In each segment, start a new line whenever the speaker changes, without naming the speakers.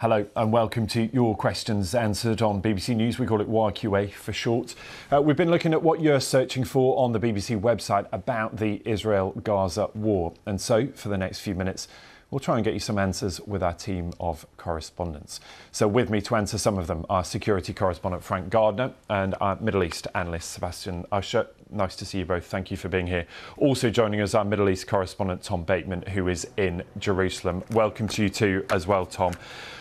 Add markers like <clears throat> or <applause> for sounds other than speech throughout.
Hello and welcome to Your Questions Answered on BBC News. We call it YQA for short. Uh, we've been looking at what you're searching for on the BBC website about the Israel Gaza war. And so, for the next few minutes, we'll try and get you some answers with our team of correspondents. So, with me to answer some of them are security correspondent Frank Gardner and our Middle East analyst Sebastian Usher. Nice to see you both. Thank you for being here. Also joining us, our Middle East correspondent Tom Bateman, who is in Jerusalem. Welcome to you too, as well, Tom.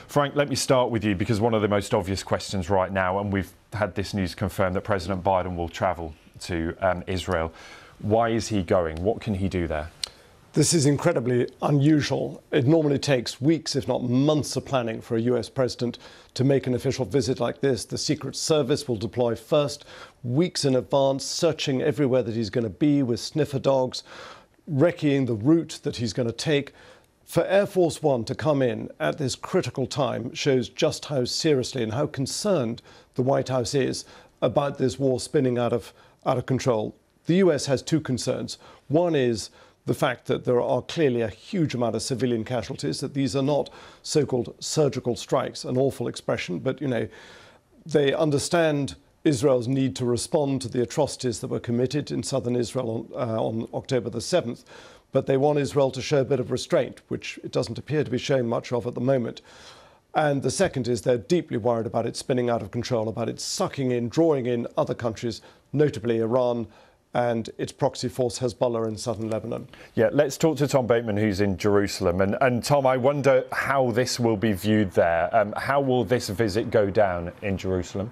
Frank, let me start with you because one of the most obvious questions right now, and we've had this news confirmed that President Biden will travel to um, Israel. Why is he going? What can he do there?
This is incredibly unusual. It normally takes weeks, if not months, of planning for a US president to make an official visit like this. The Secret Service will deploy first, weeks in advance, searching everywhere that he's going to be with sniffer dogs, recceing the route that he's going to take. For Air Force One to come in at this critical time shows just how seriously and how concerned the White House is about this war spinning out of, out of control. The US has two concerns. One is the fact that there are clearly a huge amount of civilian casualties, that these are not so called surgical strikes, an awful expression, but you know, they understand Israel's need to respond to the atrocities that were committed in southern Israel on, uh, on October the 7th but they want Israel to show a bit of restraint, which it doesn't appear to be showing much of at the moment. And the second is they're deeply worried about it spinning out of control, about it sucking in, drawing in other countries, notably Iran and its proxy force Hezbollah in southern Lebanon.
Yeah, let's talk to Tom Bateman, who's in Jerusalem. And, and Tom, I wonder how this will be viewed there. Um, how will this visit go down in Jerusalem?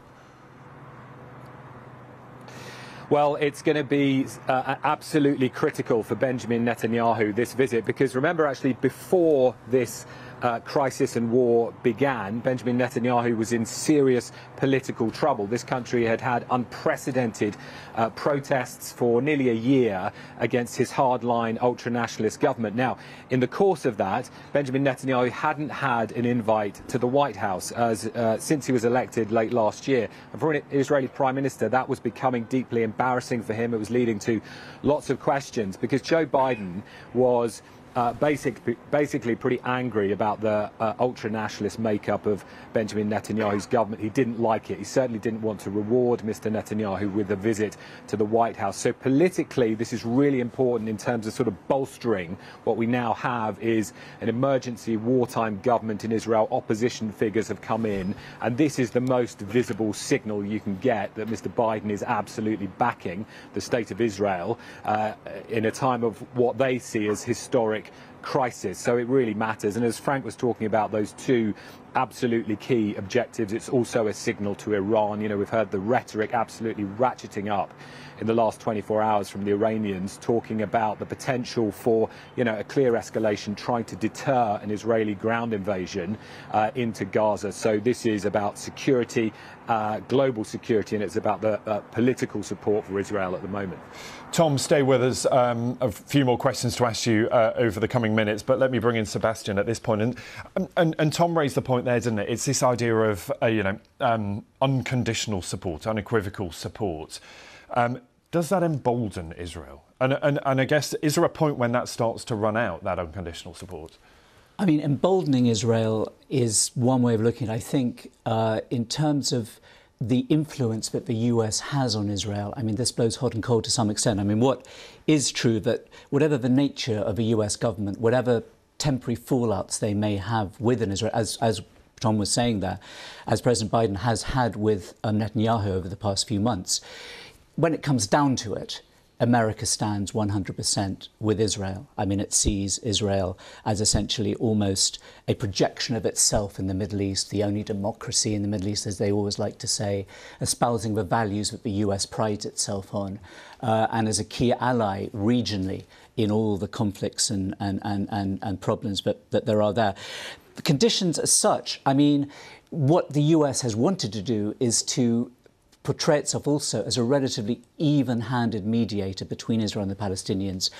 Well, it's going to be uh, absolutely critical for Benjamin Netanyahu this visit because remember, actually, before this uh, crisis and war began, Benjamin Netanyahu was in serious political trouble. This country had had unprecedented uh, protests for nearly a year against his hardline ultra nationalist government. Now, in the course of that, Benjamin Netanyahu hadn't had an invite to the White House as, uh, since he was elected late last year. And for an Israeli prime minister, that was becoming deeply embarrassing for him. It was leading to lots of questions because Joe Biden was uh, basic, basically pretty angry about the uh, ultra nationalist makeup of Benjamin Netanyahu's government. He didn't like it. He certainly didn't want to reward Mr. Netanyahu with a visit to the White House. So politically, this is really important in terms of sort of bolstering what we now have is an emergency wartime government in Israel. Opposition figures have come in, and this is the most visible signal you can get that Mr. Biden is absolutely backing the state of Israel uh, in a time of what they see as historic like crisis. So it really matters. And as Frank was talking about those two absolutely key objectives, it's also a signal to Iran. You know, we've heard the rhetoric absolutely ratcheting up in the last 24 hours from the Iranians talking about the potential for, you know, a clear escalation, trying to deter an Israeli ground invasion uh, into Gaza. So this is about security, uh, global security, and it's about the uh, political support for Israel at the moment.
Tom, stay with us. Um, a few more questions to ask you uh, over the coming minutes, but let me bring in Sebastian at this point. And, and, and Tom raised the point there, didn't it? It's this idea of, uh, you know, um, unconditional support, unequivocal support. Um, does that embolden Israel? And, and, and I guess, is there a point when that starts to run out, that unconditional support?
I mean, emboldening Israel is one way of looking at it. I think, uh, in terms of the influence that the US has on Israel, I mean, this blows hot and cold to some extent. I mean, what is true that whatever the nature of a US government, whatever temporary fallouts they may have within Israel, as, as Tom was saying there, as President Biden has had with um, Netanyahu over the past few months, when it comes down to it, America stands 100% with Israel. I mean, it sees Israel as essentially almost a projection of itself in the Middle East, the only democracy in the Middle East, as they always like to say, espousing the values that the US prides itself on, uh, and as a key ally regionally in all the conflicts and, and, and, and, and problems that, that there are there. The conditions as such, I mean, what the US has wanted to do is to portray itself also as a relatively even handed mediator between Israel and the Palestinians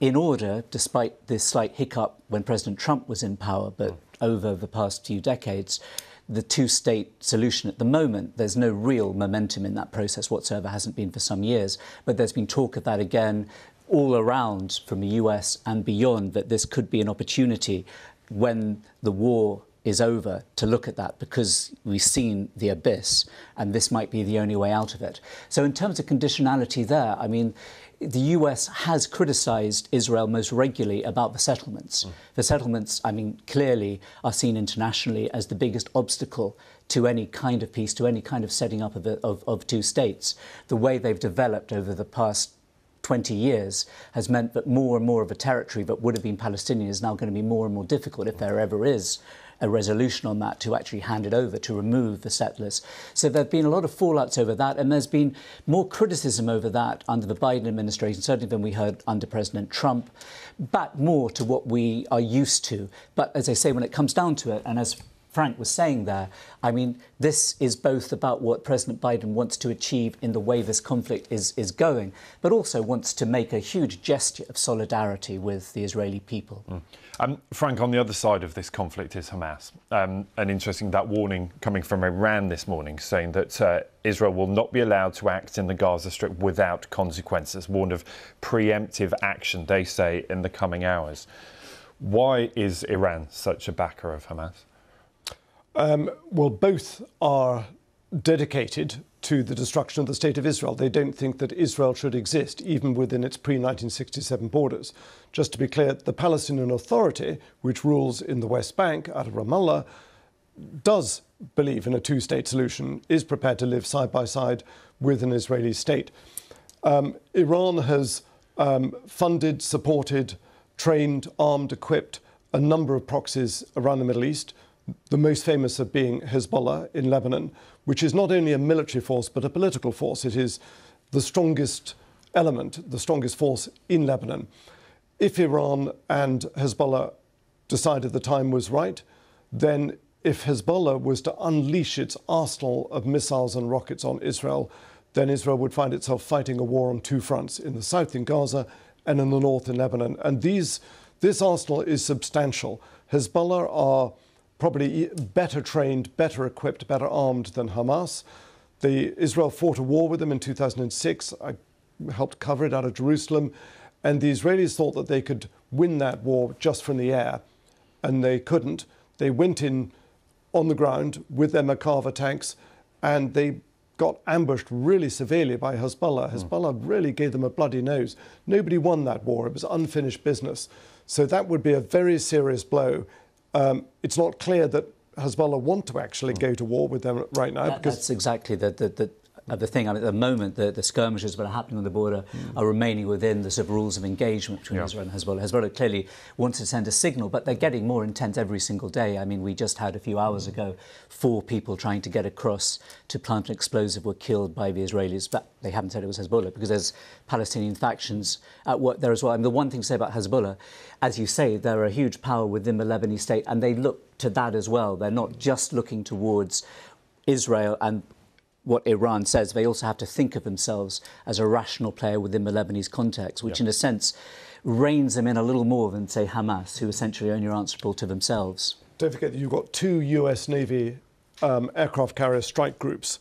in order, despite this slight hiccup when President Trump was in power, but over the past few decades, the two state solution at the moment, there's no real momentum in that process whatsoever, hasn't been for some years, but there's been talk of that again all around from the US and beyond that this could be an opportunity when the war is over to look at that because we've seen the abyss and this might be the only way out of it. So, in terms of conditionality, there, I mean, the US has criticized Israel most regularly about the settlements. Mm. The settlements, I mean, clearly are seen internationally as the biggest obstacle to any kind of peace, to any kind of setting up of, of, of two states. The way they've developed over the past 20 years has meant that more and more of a territory that would have been Palestinian is now going to be more and more difficult if there ever is a resolution on that to actually hand it over, to remove the settlers. So there have been a lot of fallouts over that, and there's been more criticism over that under the Biden administration, certainly than we heard under President Trump, but more to what we are used to. But as I say, when it comes down to it, and as Frank was saying there, I mean, this is both about what President Biden wants to achieve in the way this conflict is, is going, but also wants to make a huge gesture of solidarity with the Israeli people. Mm.
Um, Frank, on the other side of this conflict is Hamas. Um, and interesting that warning coming from Iran this morning saying that uh, Israel will not be allowed to act in the Gaza Strip without consequences, warned of preemptive action, they say, in the coming hours. Why is Iran such a backer of Hamas?
Um, well, both are dedicated to the destruction of the state of Israel. They don't think that Israel should exist, even within its pre 1967 borders. Just to be clear, the Palestinian Authority, which rules in the West Bank out of Ramallah, does believe in a two state solution, is prepared to live side by side with an Israeli state. Um, Iran has um, funded, supported, trained, armed, equipped a number of proxies around the Middle East the most famous of being Hezbollah in Lebanon, which is not only a military force but a political force. It is the strongest element, the strongest force in Lebanon. If Iran and Hezbollah decided the time was right, then if Hezbollah was to unleash its arsenal of missiles and rockets on Israel, then Israel would find itself fighting a war on two fronts in the south in Gaza and in the north in Lebanon. And these, this arsenal is substantial. Hezbollah are probably better trained, better equipped, better armed than Hamas. The, Israel fought a war with them in 2006. I helped cover it out of Jerusalem. And the Israelis thought that they could win that war just from the air, and they couldn't. They went in on the ground with their Merkava tanks, and they got ambushed really severely by Hezbollah. Mm. Hezbollah really gave them a bloody nose. Nobody won that war. It was unfinished business. So that would be a very serious blow. Um, it's not clear that Hezbollah want to actually go to war with them right now.
That, because that's exactly the, the, the the thing. I mean, at the moment, the, the skirmishes that are happening on the border mm. are remaining within the sort of rules of engagement between yeah. Israel and Hezbollah. Hezbollah clearly wants to send a signal, but they're getting more intense every single day. I mean, we just had a few hours ago four people trying to get across to plant an explosive were killed by the Israelis, but they haven't said it was Hezbollah because there's Palestinian factions at work there as well. I mean, the one thing to say about Hezbollah, as you say, they're a huge power within the Lebanese state, and they look to that as well. They're not just looking towards Israel and what Iran says, they also have to think of themselves as a rational player within the Lebanese context, which, yeah. in a sense, reins them in a little more than, say, Hamas, who essentially only are answerable to themselves.
Don't forget that you've got two US Navy um, aircraft carrier strike groups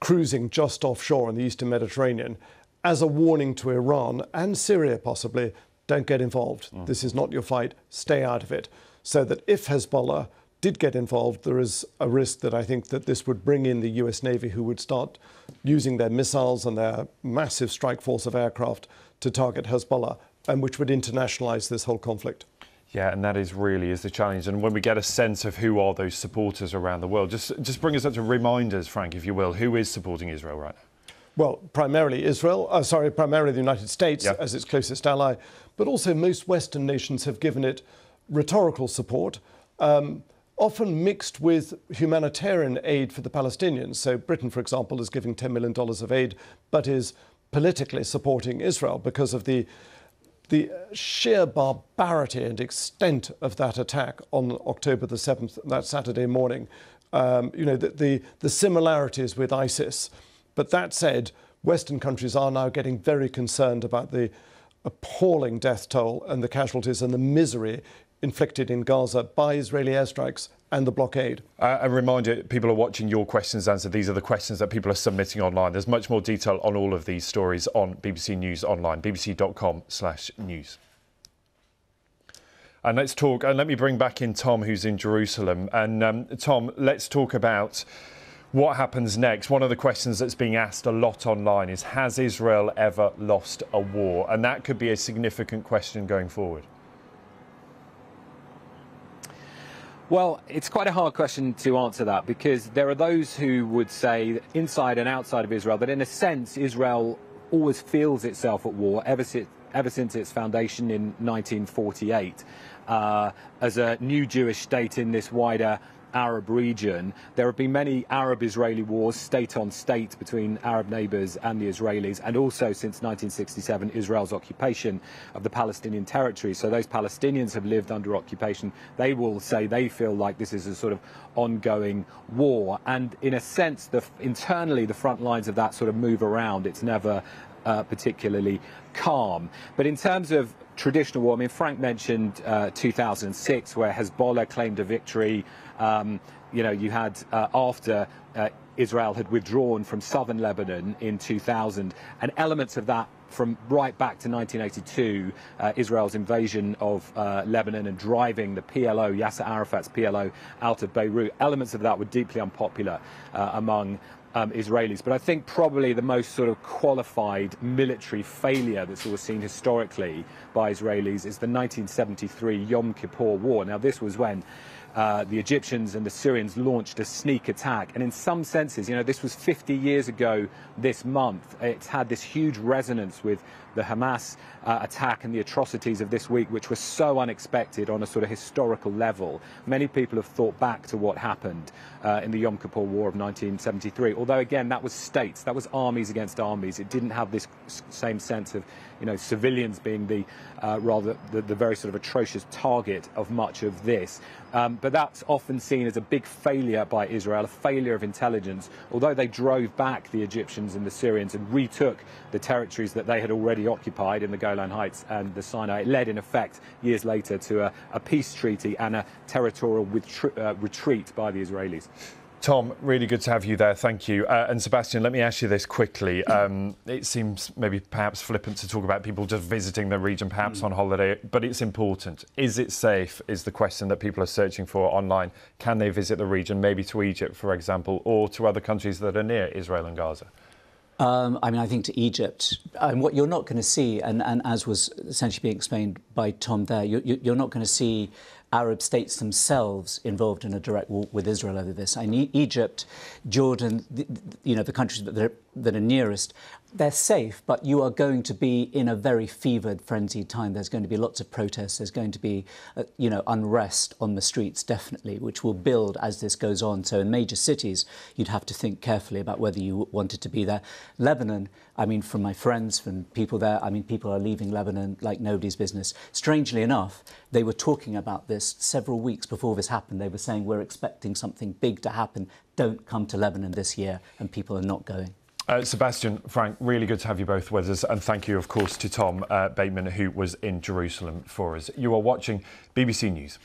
cruising just offshore in the eastern Mediterranean as a warning to Iran and Syria, possibly, don't get involved. Mm. This is not your fight, stay out of it. So that if Hezbollah did get involved, there is a risk that I think that this would bring in the US Navy, who would start using their missiles and their massive strike force of aircraft to target Hezbollah, and which would internationalize this whole conflict.
Yeah, and that is really is the challenge. And when we get a sense of who are those supporters around the world, just just bring us up to reminders, Frank, if you will. Who is supporting Israel right now?
Well, primarily Israel. Uh, sorry, primarily the United States yep. as its closest ally, but also most Western nations have given it rhetorical support. Um, often mixed with humanitarian aid for the Palestinians. So, Britain, for example, is giving $10 million of aid, but is politically supporting Israel because of the, the sheer barbarity and extent of that attack on October the 7th, that Saturday morning. Um, you know, the, the, the similarities with ISIS. But that said, Western countries are now getting very concerned about the appalling death toll and the casualties and the misery inflicted in Gaza by Israeli airstrikes and the blockade.
Uh, a reminder, people are watching your questions answered. These are the questions that people are submitting online. There's much more detail on all of these stories on BBC News Online, bbc.com slash news. And let's talk, and let me bring back in Tom, who's in Jerusalem. And um, Tom, let's talk about what happens next. One of the questions that's being asked a lot online is Has Israel ever lost a war? And that could be a significant question going forward.
Well, it's quite a hard question to answer that because there are those who would say, inside and outside of Israel, that in a sense, Israel always feels itself at war ever since, ever since its foundation in 1948 uh, as a new Jewish state in this wider Arab region. There have been many Arab-Israeli wars, state on state, between Arab neighbours and the Israelis, and also since 1967, Israel's occupation of the Palestinian territory. So those Palestinians have lived under occupation. They will say they feel like this is a sort of ongoing war, and in a sense, the, internally, the front lines of that sort of move around. It's never uh, particularly calm. But in terms of traditional war, I mean, Frank mentioned uh, 2006, where Hezbollah claimed a victory. Um, you know, you had uh, after uh, Israel had withdrawn from southern Lebanon in 2000, and elements of that from right back to 1982, uh, Israel's invasion of uh, Lebanon and driving the PLO, Yasser Arafat's PLO, out of Beirut. Elements of that were deeply unpopular uh, among um, Israelis. But I think probably the most sort of qualified military failure that's always seen historically by Israelis is the 1973 Yom Kippur War. Now, this was when uh, the Egyptians and the Syrians launched a sneak attack. And in some senses, you know, this was 50 years ago this month. It's had this huge resonance with the Hamas uh, attack and the atrocities of this week, which were so unexpected on a sort of historical level. Many people have thought back to what happened uh, in the Yom Kippur War of 1973. Although, again, that was states, that was armies against armies. It didn't have this same sense of, you know, civilians being the uh, rather the, the, very sort of atrocious target of much of this. Um, but that's often seen as a big failure by Israel, a failure of intelligence. Although they drove back the Egyptians and the Syrians and retook the territories that they had already occupied in the Golan Heights and the Sinai, it led in effect years later to a, a peace treaty and a territorial uh, retreat by the Israelis.
Tom, really good to have you there. Thank you. Uh, and Sebastian, let me ask you this quickly. <clears throat> Um, it seems maybe perhaps flippant to talk about people just visiting the region, perhaps mm. on holiday, but it's important. Is it safe? Is the question that people are searching for online. Can they visit the region, maybe to Egypt, for example, or to other countries that are near Israel and Gaza?
Um, I mean, I think to Egypt, and what you're not going to see, and, and as was essentially being explained by Tom there, you're, you're not going to see Arab states themselves involved in a direct war with Israel over this. I mean, Egypt, Jordan, the, you know, the countries that are, that are nearest, they're safe, but you are going to be in a very fevered, frenzied time. There's going to be lots of protests. There's going to be, uh, you know, unrest on the streets, definitely, which will build as this goes on. So in major cities, you'd have to think carefully about whether you wanted to be there. Lebanon, I mean, from my friends, from people there, I mean, people are leaving Lebanon like nobody's business. Strangely enough, they were talking about this several weeks before this happened. They were saying, we're expecting something big to happen. Don't come to Lebanon this year. And people are not going.
Uh, Sebastian, Frank, really good to have you both with us. And thank you, of course, to Tom uh, Bateman, who was in Jerusalem for us. You are watching BBC News.